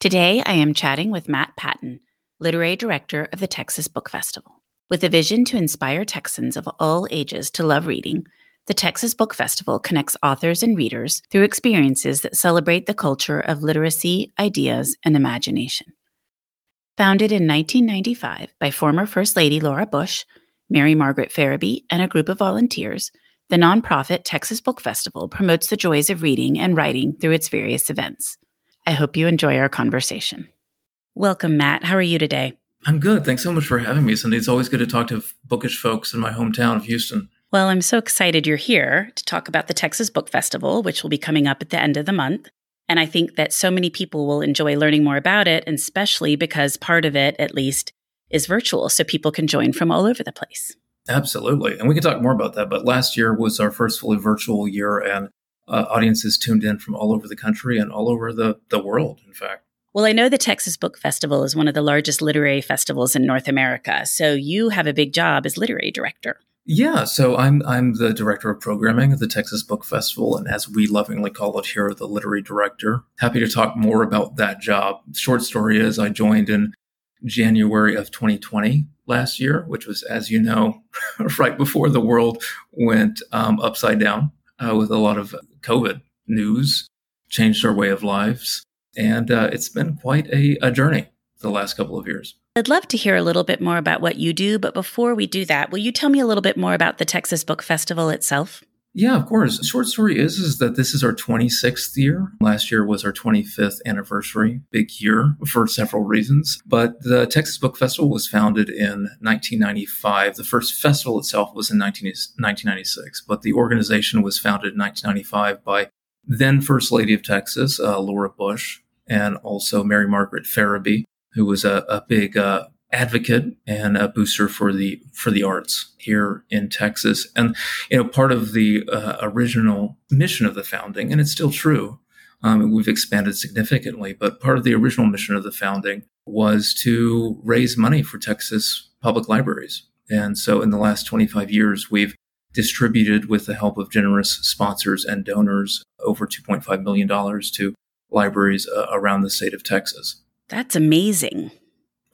Today, I am chatting with Matt Patin, literary director of the Texas Book Festival. With a vision to inspire Texans of all ages to love reading, the Texas Book Festival connects authors and readers through experiences that celebrate the culture of literacy, ideas, and imagination. Founded in 1995 by former First Lady Laura Bush, Mary Margaret Farabee, and a group of volunteers, the nonprofit Texas Book Festival promotes the joys of reading and writing through its various events. I hope you enjoy our conversation. Welcome, Matt. How are you today? I'm good. Thanks so much for having me, Cindy. It's always good to talk to bookish folks in my hometown of Houston. Well, I'm so excited you're here to talk about the Texas Book Festival, which will be coming up at the end of the month. And I think that so many people will enjoy learning more about it, and especially because part of it, at least, is virtual, so people can join from all over the place. Absolutely. And we can talk more about that. But last year was our first fully virtual year, and uh, audiences tuned in from all over the country and all over the, the world, in fact. Well, I know the Texas Book Festival is one of the largest literary festivals in North America. So you have a big job as literary director. Yeah, so I'm I'm the director of programming at the Texas Book Festival, and as we lovingly call it here, the literary director. Happy to talk more about that job. Short story is, I joined in January of 2020 last year, which was, as you know, right before the world went um, upside down uh, with a lot of COVID news, changed our way of lives. And uh, it's been quite a, a journey the last couple of years. I'd love to hear a little bit more about what you do, but before we do that, will you tell me a little bit more about the Texas Book Festival itself? Yeah, of course. Short story is is that this is our 26th year. Last year was our 25th anniversary, big year for several reasons. But the Texas Book Festival was founded in 1995. The first festival itself was in 19, 1996, but the organization was founded in 1995 by then First Lady of Texas, uh, Laura Bush, and also Mary Margaret Farabee, who was a, a big uh, advocate and a booster for the for the arts here in Texas. And you know, part of the uh, original mission of the founding, and it's still true. Um, we've expanded significantly, but part of the original mission of the founding was to raise money for Texas public libraries. And so, in the last 25 years, we've distributed, with the help of generous sponsors and donors, over 2.5 million dollars to libraries uh, around the state of Texas. That's amazing.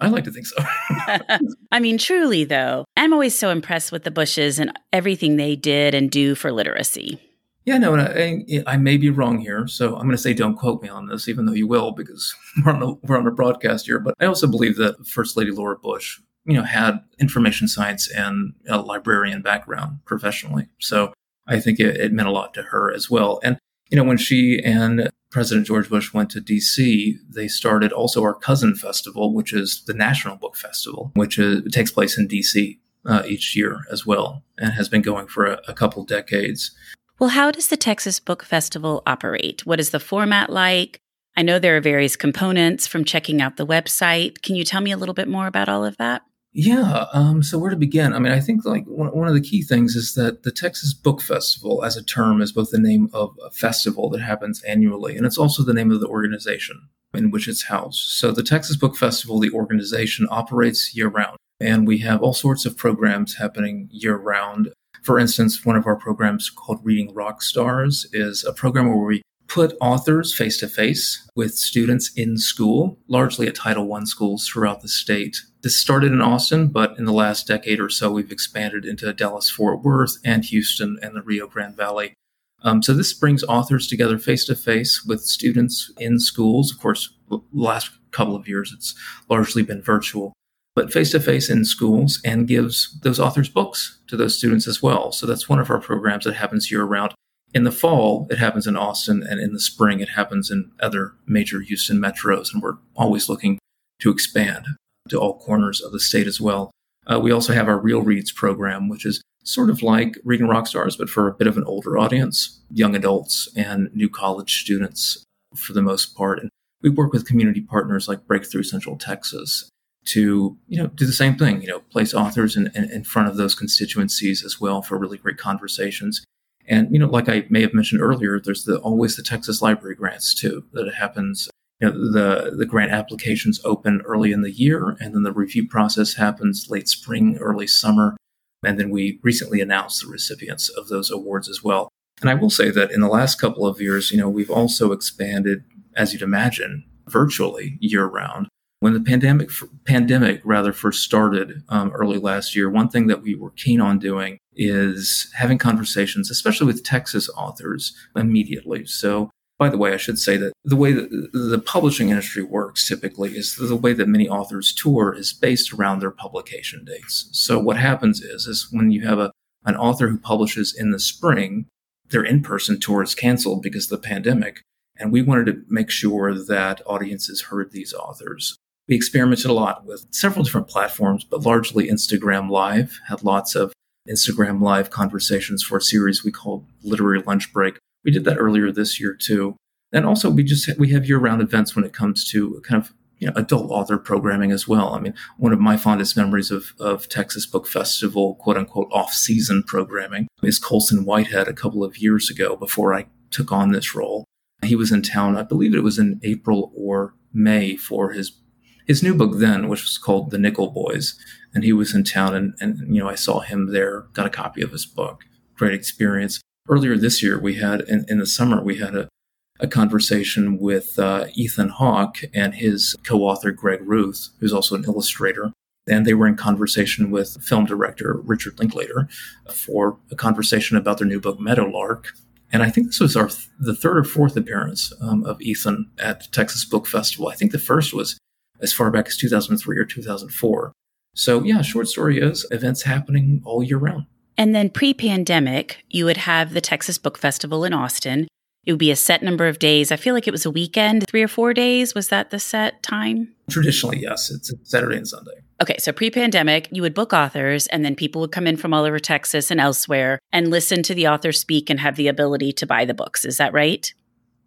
I like to think so. I mean, truly, though, I'm always so impressed with the Bushes and everything they did and do for literacy. Yeah, no, I, I, may be wrong here, so I'm going to say don't quote me on this, even though you will, because we're on a, we're on a broadcast here. But I also believe that First Lady Laura Bush, you know, had information science and a librarian background professionally, so I think it, it meant a lot to her as well. And you know, when she and President George Bush went to DC, they started also our cousin festival, which is the National Book Festival, which is, takes place in DC uh, each year as well and has been going for a, a couple decades. Well, how does the Texas Book Festival operate? What is the format like? I know there are various components from checking out the website. Can you tell me a little bit more about all of that? Yeah. Um, so where to begin? I mean, I think like one, one of the key things is that the Texas Book Festival, as a term, is both the name of a festival that happens annually, and it's also the name of the organization in which it's housed. So the Texas Book Festival, the organization, operates year round, and we have all sorts of programs happening year round. For instance, one of our programs called Reading Rock Stars is a program where we put authors face to face with students in school, largely at Title I schools throughout the state. This started in Austin, but in the last decade or so, we've expanded into Dallas Fort Worth and Houston and the Rio Grande Valley. Um, so this brings authors together face to face with students in schools. Of course, last couple of years, it's largely been virtual, but face to face in schools and gives those authors books to those students as well. So that's one of our programs that happens year round. In the fall, it happens in Austin, and in the spring, it happens in other major Houston metros. And we're always looking to expand to all corners of the state as well. Uh, we also have our Real Reads program, which is sort of like Reading Rockstars, but for a bit of an older audience, young adults and new college students for the most part. And we work with community partners like Breakthrough Central Texas to you know do the same thing you know place authors in, in, in front of those constituencies as well for really great conversations and you know, like I may have mentioned earlier, there's the always the Texas Library grants too that happens. You know, the the grant applications open early in the year, and then the review process happens late spring, early summer, and then we recently announced the recipients of those awards as well. And I will say that in the last couple of years, you know, we've also expanded, as you'd imagine, virtually year round. When the pandemic pandemic rather first started um, early last year, one thing that we were keen on doing is having conversations, especially with Texas authors, immediately. So, by the way, I should say that the way that the publishing industry works typically is the way that many authors tour is based around their publication dates. So, what happens is, is when you have a, an author who publishes in the spring, their in person tour is canceled because of the pandemic. And we wanted to make sure that audiences heard these authors. We experimented a lot with several different platforms, but largely Instagram Live had lots of Instagram live conversations for a series we called Literary Lunch Break. We did that earlier this year too. And also we just we have year-round events when it comes to kind of you know adult author programming as well. I mean, one of my fondest memories of of Texas Book Festival quote unquote off-season programming is Colson Whitehead a couple of years ago before I took on this role. He was in town, I believe it was in April or May for his his new book then, which was called The Nickel Boys and he was in town and, and you know i saw him there got a copy of his book. Great experience. Earlier this year we had in, in the summer we had a, a conversation with uh, ethan hawke and his co-author greg ruth who's also an illustrator. And they were in conversation with film director richard linklater for a conversation about their new book meadowlark. And I think this was our th- the third or fourth appearance um, of Ethan at the Texas Book Festival. I think the first was as far back as 2003 or 2004. So, yeah, short story is events happening all year round. And then pre pandemic, you would have the Texas Book Festival in Austin. It would be a set number of days. I feel like it was a weekend, three or four days. Was that the set time? Traditionally, yes. It's Saturday and Sunday. Okay, so pre pandemic, you would book authors, and then people would come in from all over Texas and elsewhere and listen to the author speak and have the ability to buy the books. Is that right?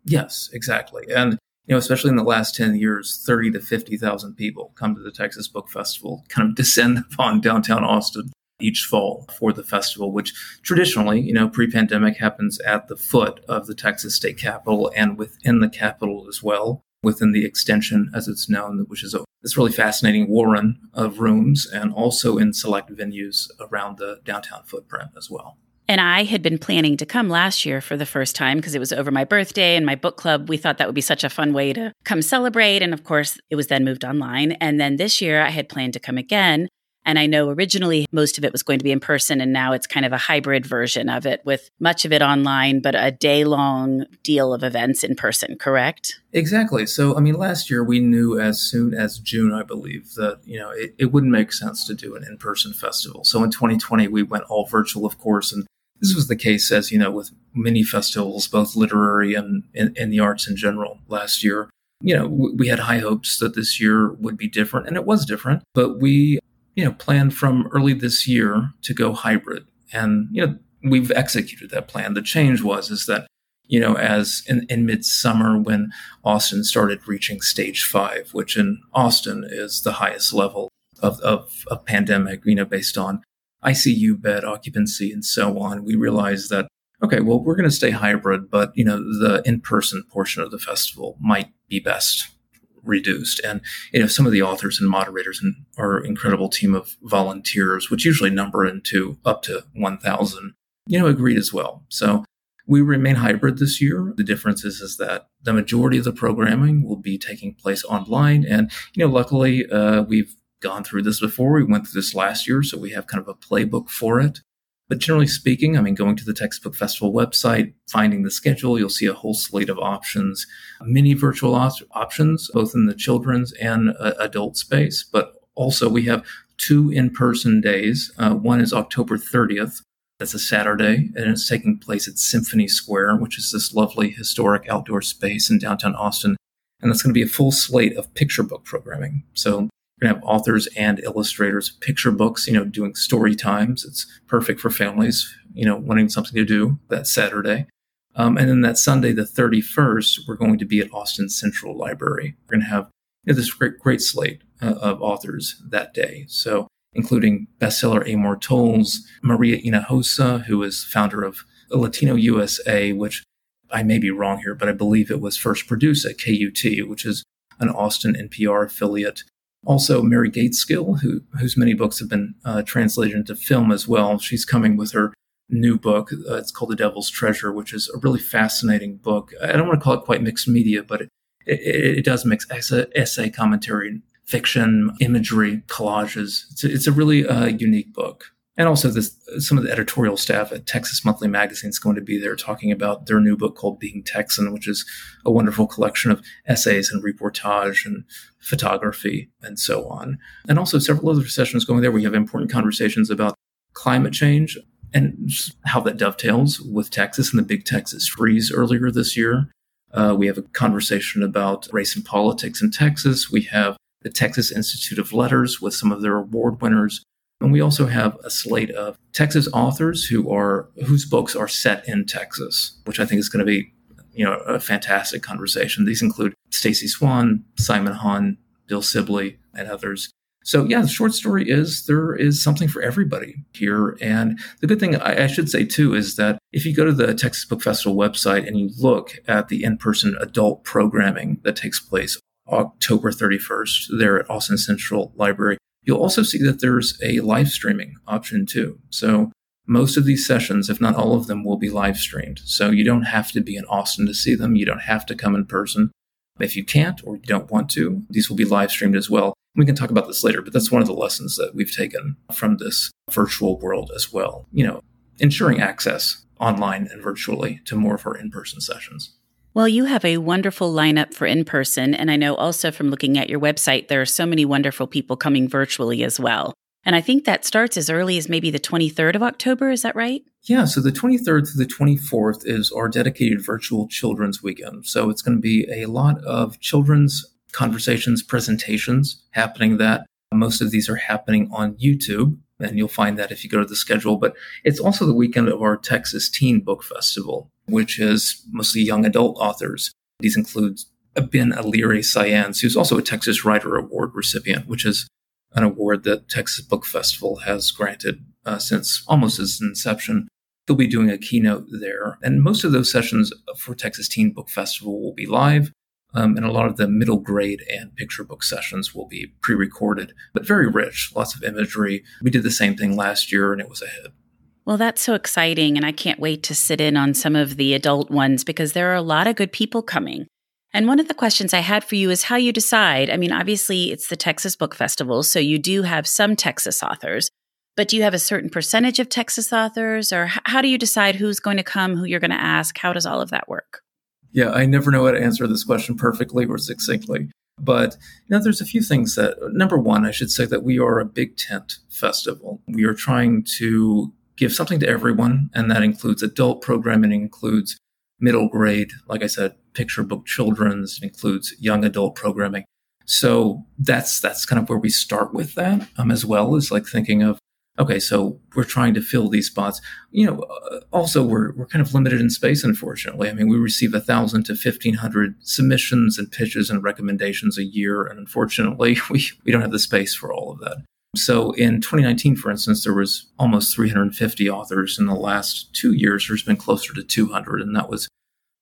Yes, exactly. And you know, especially in the last 10 years, 30 to 50,000 people come to the Texas Book Festival, kind of descend upon downtown Austin each fall for the festival, which traditionally, you know, pre pandemic happens at the foot of the Texas state capitol and within the capitol as well, within the extension, as it's known, which is a this really fascinating warren of rooms and also in select venues around the downtown footprint as well. And I had been planning to come last year for the first time because it was over my birthday and my book club. We thought that would be such a fun way to come celebrate. And of course, it was then moved online. And then this year I had planned to come again. And I know originally most of it was going to be in person, and now it's kind of a hybrid version of it with much of it online, but a day long deal of events in person, correct? Exactly. So, I mean, last year we knew as soon as June, I believe, that, you know, it, it wouldn't make sense to do an in person festival. So in 2020, we went all virtual, of course, and this was the case, as you know, with many festivals, both literary and in the arts in general last year. You know, we had high hopes that this year would be different, and it was different. But we, you know, planned from early this year to go hybrid, and you know, we've executed that plan. The change was is that you know, as in, in midsummer when Austin started reaching stage five, which in Austin is the highest level of, of, of pandemic, you know, based on ICU bed occupancy and so on, we realized that okay, well, we're going to stay hybrid, but you know, the in-person portion of the festival might be best reduced. And you know, some of the authors and moderators and our incredible team of volunteers, which usually number into up to 1,000, you know, agreed as well. So We remain hybrid this year. The difference is, is that the majority of the programming will be taking place online. And, you know, luckily, uh, we've gone through this before. We went through this last year, so we have kind of a playbook for it. But generally speaking, I mean, going to the Texas Book Festival website, finding the schedule, you'll see a whole slate of options, many virtual op- options, both in the children's and uh, adult space. But also, we have two in person days. Uh, one is October 30th. That's a Saturday, and it's taking place at Symphony Square, which is this lovely historic outdoor space in downtown Austin. And that's going to be a full slate of picture book programming. So going to have authors and illustrators picture books, you know, doing story times. It's perfect for families, you know, wanting something to do that Saturday. Um, and then that Sunday, the 31st, we're going to be at Austin Central Library. We're going to have you know, this great, great slate uh, of authors that day. So, including bestseller Amor Towles, Maria Hinojosa, who is founder of Latino USA, which I may be wrong here, but I believe it was first produced at KUT, which is an Austin NPR affiliate. Also, Mary Gaitskill, who, whose many books have been uh, translated into film as well. She's coming with her new book. Uh, it's called The Devil's Treasure, which is a really fascinating book. I don't want to call it quite mixed media, but it, it, it does mix essay, essay, commentary, fiction, imagery, collages. It's a, it's a really uh, unique book. And also, this, some of the editorial staff at Texas Monthly Magazine is going to be there talking about their new book called Being Texan, which is a wonderful collection of essays and reportage and photography and so on. And also, several other sessions going there. We have important conversations about climate change and how that dovetails with Texas and the big Texas freeze earlier this year. Uh, we have a conversation about race and politics in Texas. We have the Texas Institute of Letters with some of their award winners. And we also have a slate of Texas authors who are whose books are set in Texas, which I think is going to be, you know, a fantastic conversation. These include Stacey Swann, Simon Han, Bill Sibley, and others. So yeah, the short story is there is something for everybody here. And the good thing I, I, should say too is that if you go to the Texas Book Festival website and you look at the in-person adult programming that takes place October 31st there at Austin Central Library, you'll also see that there's a live streaming option too. So most of these sessions, if not all of them, will be live streamed. So you don't have to be in Austin to see them. You don't have to come in person. If you can't or you don't want to, these will be live streamed as well. We can talk about this later, but that's one of the lessons that we've taken from this virtual world as well. You know, ensuring access online and virtually to more of our in person sessions. Well, you have a wonderful lineup for in person. And I know also from looking at your website, there are so many wonderful people coming virtually as well. And I think that starts as early as maybe the 23rd of October. Is that right? Yeah. So the 23rd through the 24th is our dedicated virtual children's weekend. So it's going to be a lot of children's conversations, presentations happening that most of these are happening on YouTube. And you'll find that if you go to the schedule. But it's also the weekend of our Texas Teen Book Festival which is mostly young adult authors. These include Ben Alire Saenz, who's also a Texas Writer Award recipient, which is an award that Texas Book Festival has granted uh, since almost its inception. He'll be doing a keynote there. And most of those sessions for Texas Teen Book Festival will be live. Um, and a lot of the middle grade and picture book sessions will be pre recorded, but very rich, lots of imagery. We did the same thing last year and it was a hit. Well, that's so exciting. And I can't wait to sit in on some of the adult ones because there are a lot of good people coming. And one of the questions I had for you is how you decide. I mean, obviously, it's the Texas Book Festival, so you do have some Texas authors, but do you have a certain percentage of Texas authors, or how do you decide who's going to come, who you're going to ask? How does all of that work? Yeah, I never know how to answer this question perfectly or succinctly. But you know, there's a few things that, number one, I should say that we are a big tent festival. We are trying to give something to everyone, and that includes adult programming, includes middle grade, like I said, picture book children's, includes young adult programming. So that's that's kind of where we start with that, um, as well as like thinking of okay, so we're trying to fill these spots. You know, uh, also we're we're kind of limited in space, unfortunately. I mean, we receive a thousand to fifteen hundred submissions and pitches and recommendations a year, and unfortunately, we we don't have the space for all of that. So in 2019, for instance, there was almost 350 authors. In the last two years, there's been closer to 200, and that was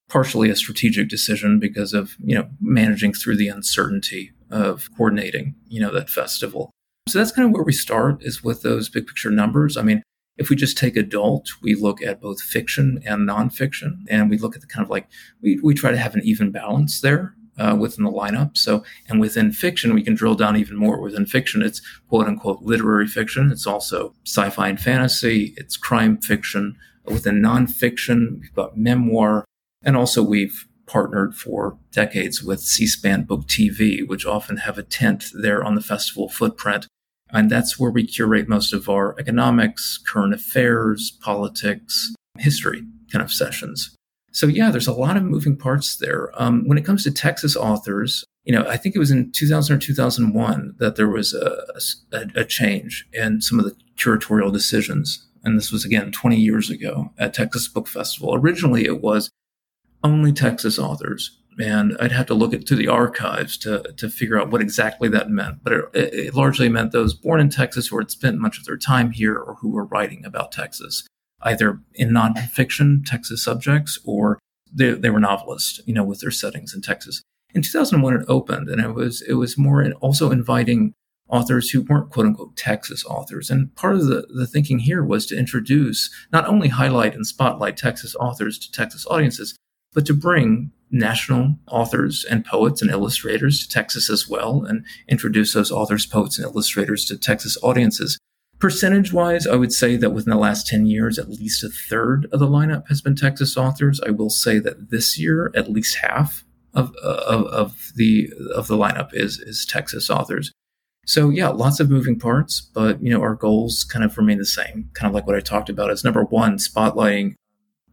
partially a strategic decision because of you know managing through the uncertainty of coordinating you know that festival. So that's kind of where we start is with those big picture numbers. I mean, If we just take adult, we look at both fiction and nonfiction, and we look at the kind of like, we, we try to have an even balance there uh, within the lineup. So, and within fiction, we can drill down even more. Within fiction, it's quote unquote literary fiction. It's also sci-fi and fantasy. It's crime fiction. Within nonfiction, we've got memoir, and also we've partnered for decades with C-SPAN Book TV, which often have a tent there on the festival footprint. And that's where we curate most of our economics, current affairs, politics, history kind of sessions. So yeah, there's a lot of moving parts there. Um, when it comes to Texas authors, you know, I think it was in 2000 or 2001 that there was a, a, a change in some of the curatorial decisions. And this was again 20 years ago at Texas Book Festival. Originally, it was only Texas authors. And I'd have to look into the archives to, to figure out what exactly that meant. But it, it largely meant those born in Texas who had spent much of their time here or who were writing about Texas either in nonfiction Texas subjects or they, they were novelists, you know, with their settings in Texas. In 2001, it opened, and it was it was more also inviting authors who weren't quote unquote Texas authors. And part of the, the thinking here was to introduce, not only highlight and spotlight Texas authors to Texas audiences, but to bring national authors and poets and illustrators to Texas as well and introduce those authors, poets, and illustrators to Texas audiences. Percentage wise, I would say that within the last 10 years, at least a third of the lineup has been Texas authors. I will say that this year, at least half of, of, of the, of the lineup is, is Texas authors. So yeah, lots of moving parts, but you know, our goals kind of remain the same, kind of like what I talked about is number one, spotlighting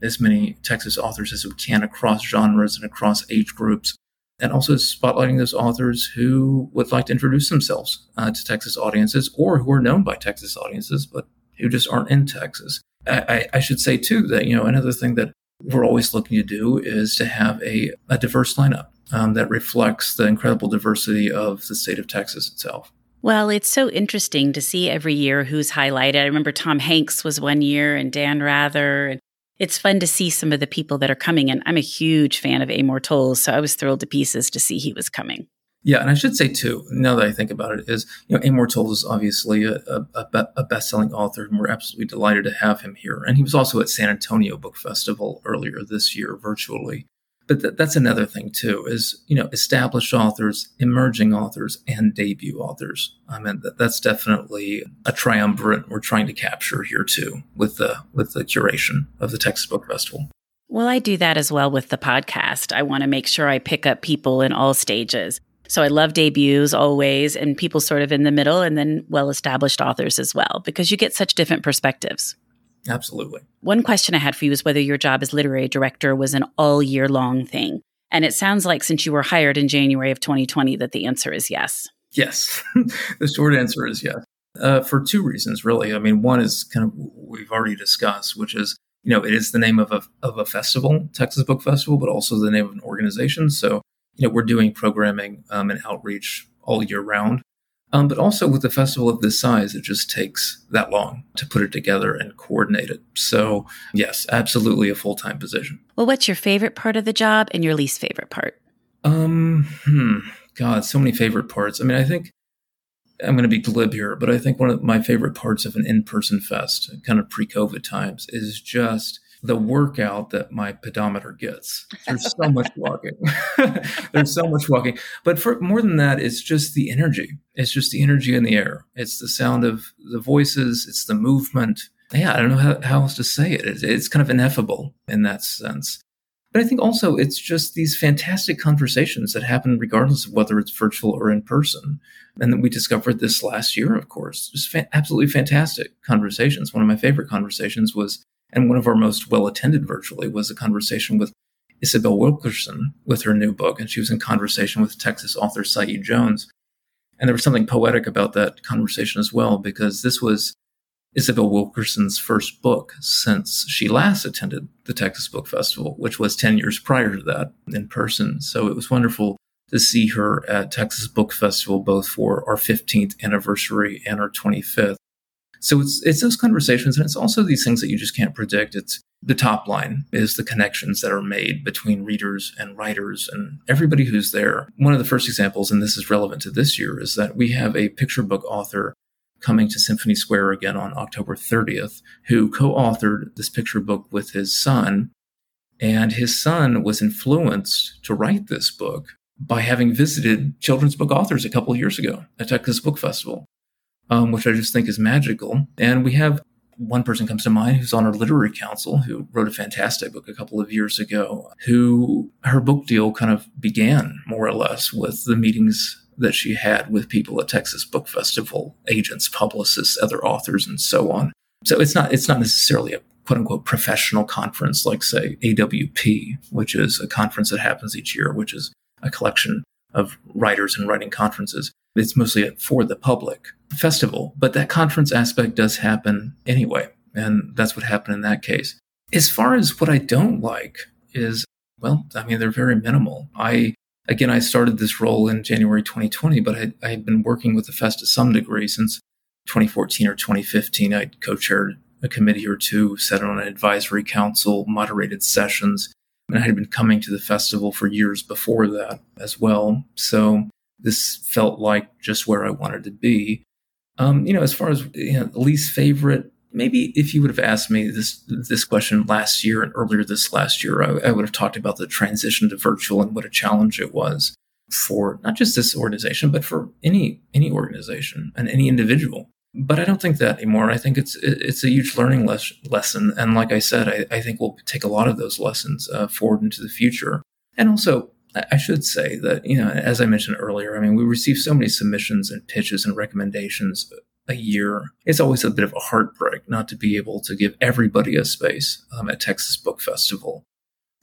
as many Texas authors as we can across genres and across age groups and also spotlighting those authors who would like to introduce themselves uh, to Texas audiences or who are known by Texas audiences, but who just aren't in Texas. I, I, should say too that, you know, another thing that we're always looking to do is to have a, a diverse lineup um, that reflects the incredible diversity of the state of Texas itself. Well, it's so interesting to see every year who's highlighted. I remember Tom Hanks was one year and Dan Rather and it's fun to see some of the people that are coming. And I'm a huge fan of Amor Towles, so I was thrilled to pieces to see he was coming. Yeah, and I should say too, now that I think about it, is you know Amor Towles is obviously a, a, a best-selling author, and we're absolutely delighted to have him here. And he was also at San Antonio Book Festival earlier this year, virtually but th- that's another thing too is you know established authors emerging authors and debut authors. I mean th- that's definitely a triumvirate we're trying to capture here too with the with the curation of the texas book festival. Well i do that as well with the podcast. I want to make sure i pick up people in all stages. So I love debuts always and people sort of in the middle and then well established authors as well because you get such different perspectives. Absolutely. One question I had for you is whether your job as literary director was an all year long thing. And it sounds like since you were hired in January of 2020 that the answer is yes. Yes. the short answer is yes. Uh, for two reasons, really. I mean, one is kind of we've already discussed, which is, you know, it is the name of a, of a festival, Texas Book Festival, but also the name of an organization. So, you know, we're doing programming um, and outreach all year round. Um, but also with a festival of this size, it just takes that long to put it together and coordinate it. So, yes, absolutely a full time position. Well, what's your favorite part of the job and your least favorite part? Um, hmm, God, so many favorite parts. I mean, I think I'm going to be glib here, but I think one of my favorite parts of an in person fest, kind of pre COVID times, is just the workout that my pedometer gets. There's so much walking. There's so much walking. But for more than that, it's just the energy. It's just the energy in the air. It's the sound of the voices. It's the movement. Yeah, I don't know how, how else to say it. It's, kind of ineffable in that sense. But I think also it's just these fantastic conversations that happen regardless of whether it's virtual or in person. And we discovered this last year, of course. Just fa- absolutely fantastic conversations. One of my favorite conversations was and one of our most well attended virtually was a conversation with Isabel Wilkerson with her new book. And she was in conversation with Texas author Saeed Jones. And there was something poetic about that conversation as well, because this was Isabel Wilkerson's first book since she last attended the Texas Book Festival, which was 10 years prior to that in person. So it was wonderful to see her at Texas Book Festival, both for our 15th anniversary and our 25th. So it's it's those conversations, and it's also these things that you just can't predict. It's the top line is the connections that are made between readers and writers and everybody who's there. One of the first examples, and this is relevant to this year, is that we have a picture book author coming to Symphony Square again on October 30th, who co authored this picture book with his son. And his son was influenced to write this book by having visited children's book authors a couple of years ago at Texas Book Festival, um, which I just think is magical. And we have one person comes to mind who's on our literary council who wrote a fantastic book a couple of years ago who her book deal kind of began more or less with the meetings that she had with people at Texas Book Festival, agents, publicists, other authors, and so on. So it's not it's not necessarily a quote unquote professional conference like say AWP, which is a conference that happens each year, which is a collection of writers and writing conferences. It's mostly for the public festival, but that conference aspect does happen anyway. And that's what happened in that case. As far as what I don't like is, well, I mean, they're very minimal. I, again, I started this role in January 2020, but I, I had been working with the fest to some degree since 2014 or 2015. I co chaired a committee or two, sat on an advisory council, moderated sessions, and I had been coming to the festival for years before that as well. So this felt like just where I wanted to be. Um, you know, as far as you know, least favorite, maybe if you would have asked me this this question last year and earlier this last year, I, I would have talked about the transition to virtual and what a challenge it was for not just this organization, but for any any organization and any individual. But I don't think that anymore. I think it's it's a huge learning les- lesson, and like I said, I, I, think we'll take a lot of those lessons uh, forward into the future. And also, I should say that, you know, as I mentioned earlier, I mean, we receive so many submissions and pitches and recommendations a year. It's always a bit of a heartbreak not to be able to give everybody a space um, at Texas Book Festival.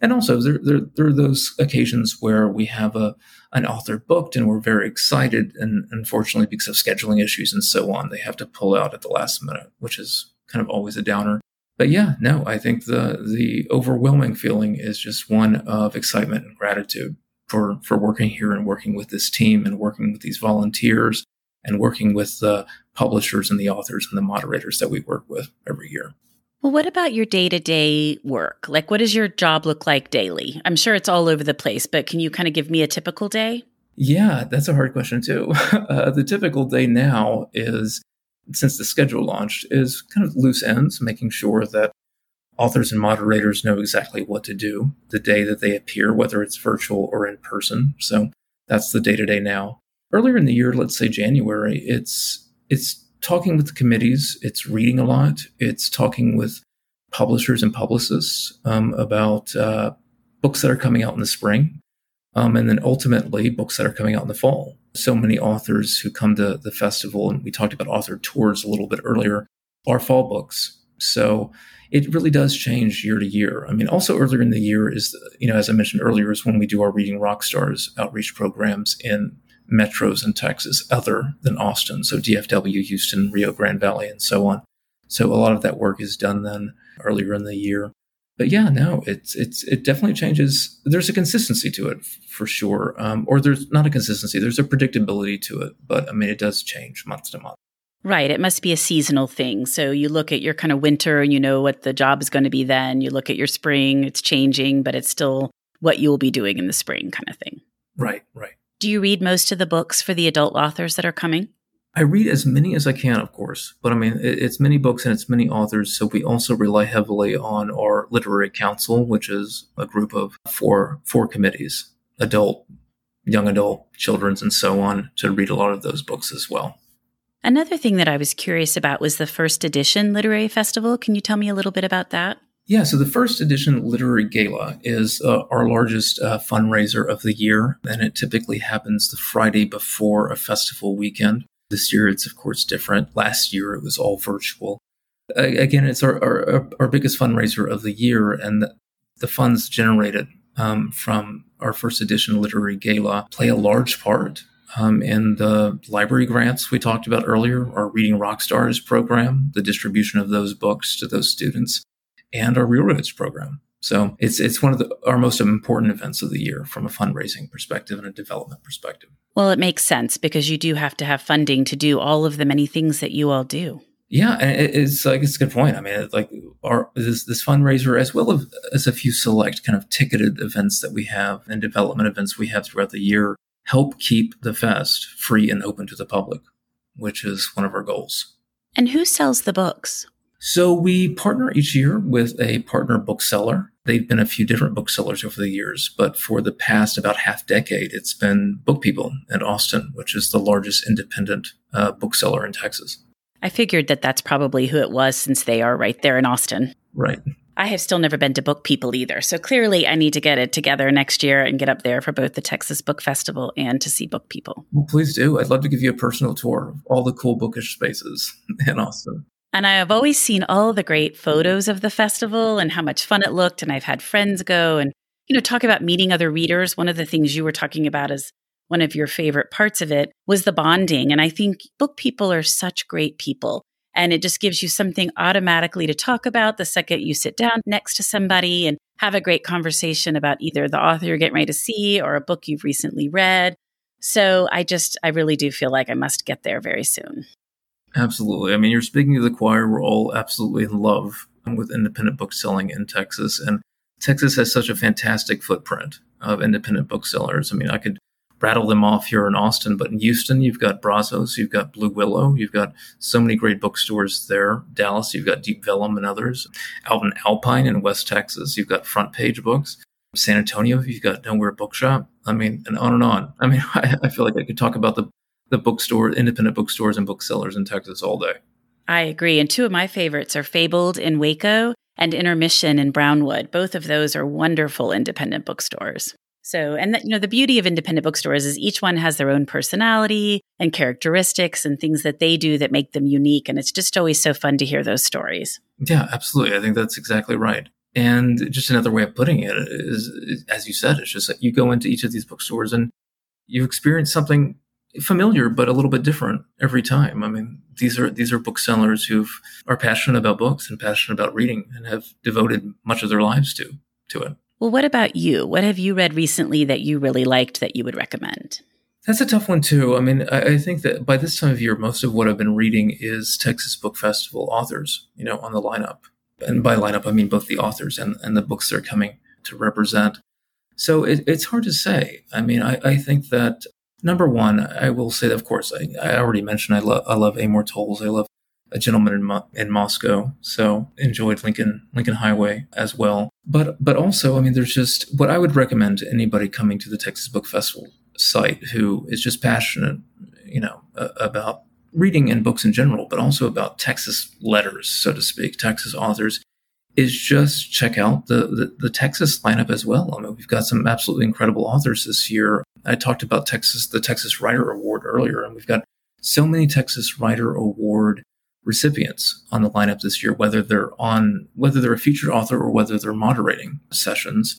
And also, there, there, there, are those occasions where we have a an author booked and we're very excited, and unfortunately, because of scheduling issues and so on, they have to pull out at the last minute, which is kind of always a downer but yeah, no, I think the the overwhelming feeling is just one of excitement and gratitude for for working here and working with this team and working with these volunteers and working with the publishers and the authors and the moderators that we work with every year. Well, what about your day to day work? Like, what does your job look like daily? I'm sure it's all over the place, but can you kind of give me a typical day? Yeah, that's a hard question, too. Uh, the typical day now is since the schedule launched is kind of loose ends, making sure that authors and moderators know exactly what to do the day that they appear, whether it's virtual or in person. So that's the day to day now. Earlier in the year, let's say January, it's it's talking with the committees, it's reading a lot, it's talking with publishers and publicists um, about uh, books that are coming out in the spring, um, and then ultimately books that are coming out in the fall so many authors who come to the festival, and we talked about author tours a little bit earlier, are fall books. So it really does change year to year. I mean, also earlier in the year is, you know, as I mentioned earlier, is when we do our Reading Rock Stars outreach programs in metros in Texas other than Austin. So DFW, Houston, Rio Grande Valley, and so on. So a lot of that work is done then earlier in the year but yeah, no, it's it's it definitely changes. There's a consistency to it for sure, um, or there's not a consistency. There's a predictability to it, but I mean, it does change month to month. Right. It must be a seasonal thing. So you look at your kind of winter and you know what the job is going to be then. You look at your spring, it's changing, but it's still what you'll be doing in the spring kind of thing. Right, right. Do you read most of the books for the adult authors that are coming? I read as many as I can, of course, but I mean, it's many books and it's many authors. So we also rely heavily on our literary council, which is a group of four four committees: adult, young adult, children's, and so on, to read a lot of those books as well. Another thing that I was curious about was the first edition literary festival. Can you tell me a little bit about that? Yeah, so the first edition literary gala is uh, our largest uh, fundraiser of the year, and it typically happens the Friday before a festival weekend. This year, it's of course different. Last year, it was all virtual. Again, it's our, our, our biggest fundraiser of the year, and the, the funds generated um, from our first edition literary gala play a large part um, in the library grants we talked about earlier, our Reading Rockstars program, the distribution of those books to those students, and our Real Reads program. So it's it's one of the, our most important events of the year from a fundraising perspective and a development perspective. Well, it makes sense because you do have to have funding to do all of the many things that you all do. Yeah, and it's like it's a good point. I mean, like our this this fundraiser, as well as a few select kind of ticketed events that we have and development events we have throughout the year, help keep the fest free and open to the public. which is one of our goals. And who sells the books? So we partner each year with a partner bookseller. They've been a few different booksellers over the years, but for the past about half decade, it's been Book People in Austin, which is the largest independent uh, bookseller in Texas. I figured that that's probably who it was since they are right there in Austin. Right. I have still never been to Book People either. So clearly, I need to get it together next year and get up there for both the Texas Book Festival and to see Book People. Well, please do. I'd love to give you a personal tour of all the cool bookish spaces in Austin. And I have always seen all the great photos of the festival and how much fun it looked. And I've had friends go and, you know, talk about meeting other readers. One of the things you were talking about is one of your favorite parts of it was the bonding. And I think book people are such great people. And it just gives you something automatically to talk about the second you sit down next to somebody and have a great conversation about either the author you're getting ready to see or a book you've recently read. So I just, I really do feel like I must get there very soon. Absolutely. I mean, you're speaking to the choir. We're all absolutely in love with independent book selling in Texas. And Texas has such a fantastic footprint of independent booksellers. I mean, I could rattle them off here in Austin, but in Houston, you've got Brazos, you've got Blue Willow, you've got so many great bookstores there. Dallas, you've got Deep Vellum and others. Out in Alpine in West Texas, you've got Front Page Books. San Antonio, you've got Nowhere Bookshop. I mean, and on and on. I mean, I, I feel like I could talk about the the bookstore, independent bookstores and booksellers in Texas all day. I agree. And two of my favorites are Fabled in Waco and Intermission in Brownwood. Both of those are wonderful independent bookstores. So, and the, you know, the beauty of independent bookstores is each one has their own personality and characteristics and things that they do that make them unique. And it's just always so fun to hear those stories. Yeah, absolutely. I think that's exactly right. And just another way of putting it is, as you said, it's just that you go into each of these bookstores and you experience something familiar but a little bit different every time. I mean, these are these are booksellers who are passionate about books and passionate about reading and have devoted much of their lives to to it. Well, what about you? What have you read recently that you really liked that you would recommend? That's a tough one too. I mean, I, I think that by this time of year, most of what I've been reading is Texas Book Festival authors, you know, on the lineup. And by lineup, I mean both the authors and, and the books they're coming to represent. So it, it's hard to say. I mean, I, I think that Number one, I will say that, of course, I, I already mentioned I, lo- I love Amor Towles. I love A Gentleman in, Mo- in Moscow. So enjoyed Lincoln Lincoln Highway as well. But but also, I mean, there's just what I would recommend to anybody coming to the Texas Book Festival site who is just passionate, you know, uh, about reading and books in general, but also about Texas letters, so to speak, Texas authors is just check out the, the, the, Texas lineup as well. I mean, we've got some absolutely incredible authors this year. I talked about Texas, the Texas Writer Award earlier, and we've got so many Texas Writer Award recipients on the lineup this year, whether they're on, whether they're a featured author or whether they're moderating sessions.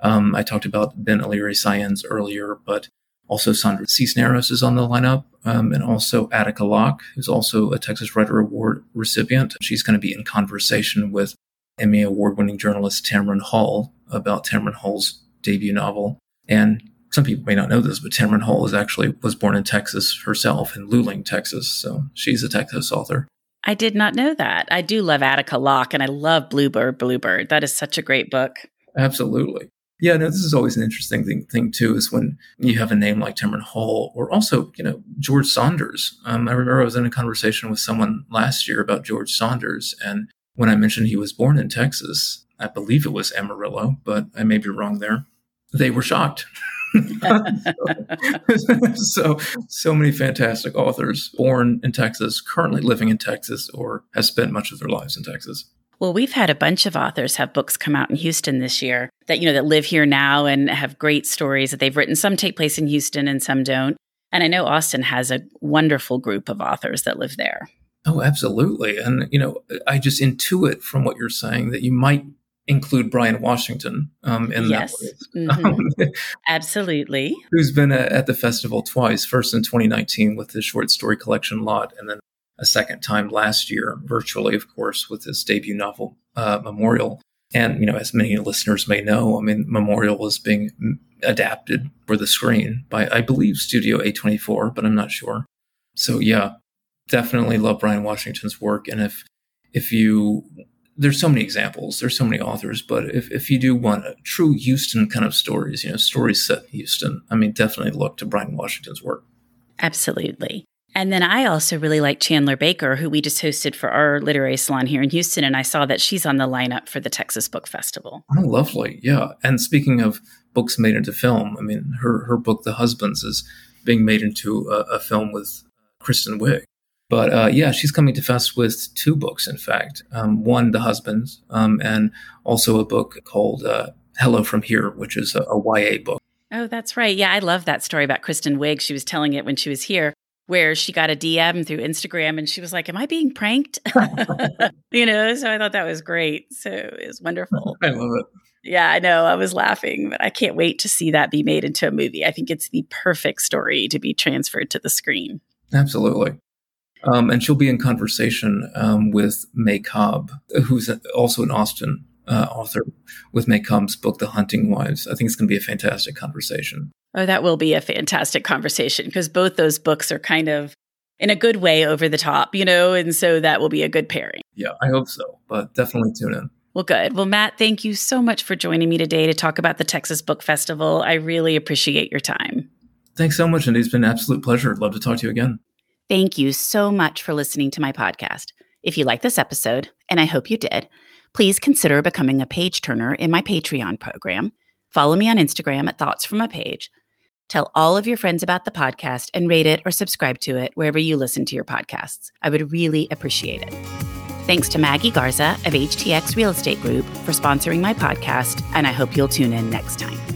Um, I talked about Ben Alire Saenz earlier, but also Sandra Cisneros is on the lineup, um, and also Attica Locke, who's also a Texas Writer Award recipient. She's going to be in conversation with Emmy Award winning journalist Tamron Hall about Tamron Hall's debut novel. And some people may not know this, but Tamron Hall is actually was born in Texas herself in Luling, Texas. So she's a Texas author. I did not know that. I do love Attica Locke and I love Bluebird Bluebird. That is such a great book. Absolutely. Yeah, no, this is always an interesting thing, thing too, is when you have a name like Tamron Hall or also, you know, George Saunders. Um, I remember I was in a conversation with someone last year about George Saunders and when I mentioned he was born in Texas, I believe it was Amarillo, but I may be wrong there. They were shocked. so, so many fantastic authors born in Texas, currently living in Texas, or have spent much of their lives in Texas. Well, we've had a bunch of authors have books come out in Houston this year that you know that live here now and have great stories that they've written. Some take place in Houston and some don't. And I know Austin has a wonderful group of authors that live there. Oh, absolutely. And, you know, I just intuit from what you're saying that you might include Bryan Washington um, in yes. that. Mm-hmm. Absolutely. Who's been a, at the festival twice, first in 2019 with his short story collection Lot, and then a second time last year, virtually, of course, with his debut novel, uh, Memorial. And, you know, as many listeners may know, I mean, Memorial is being adapted for the screen by, I believe, Studio A24, but I'm not sure. So, yeah, definitely love Bryan Washington's work. And if if you there's so many examples, there's so many authors, but if, if you do want a true Houston kind of stories, you know, stories set in Houston, I mean, definitely look to Bryan Washington's work. Absolutely. And then I also really like Chandler Baker, who we just hosted for our literary salon here in Houston. And I saw that she's on the lineup for the Texas Book Festival. Oh, lovely. Yeah. And speaking of books made into film, I mean, her, her book, The Husbands, is being made into a, a film with Kristen Wiig. But uh, yeah, she's coming to Fest with two books, in fact. Um, one, The Husbands, um, and also a book called uh, Hello from Here, which is a, a YA book. Oh, that's right. Yeah, I love that story about Kristen Wiig. She was telling it when she was here where she got a DM through Instagram and she was like, Am I being pranked? you know, so I thought that was great. So it was wonderful. I love it. Yeah, I know. I was laughing, but I can't wait to see that be made into a movie. I think it's the perfect story to be transferred to the screen. Absolutely. Um, and she'll be in conversation um, with May Cobb, who's also an Austin uh, author, with May Cobb's book, The Hunting Wives. I think it's going to be a fantastic conversation. Oh, that will be a fantastic conversation because both those books are kind of in a good way over the top, you know, and so that will be a good pairing. Yeah, I hope so, but definitely tune in. Well, good. Well, Matt, thank you so much for joining me today to talk about the Texas Book Festival. I really appreciate your time. Thanks so much, and it's been an absolute pleasure. I'd love to talk to you again. Thank you so much for listening to my podcast. If you like this episode, and I hope you did, please consider becoming a page turner in my Patreon program. Follow me on Instagram at Thoughts from a Page Tell all of your friends about the podcast and rate it or subscribe to it wherever you listen to your podcasts. I would really appreciate it. Thanks to Maggie Garza of HTX Real Estate Group for sponsoring my podcast, and I hope you'll tune in next time.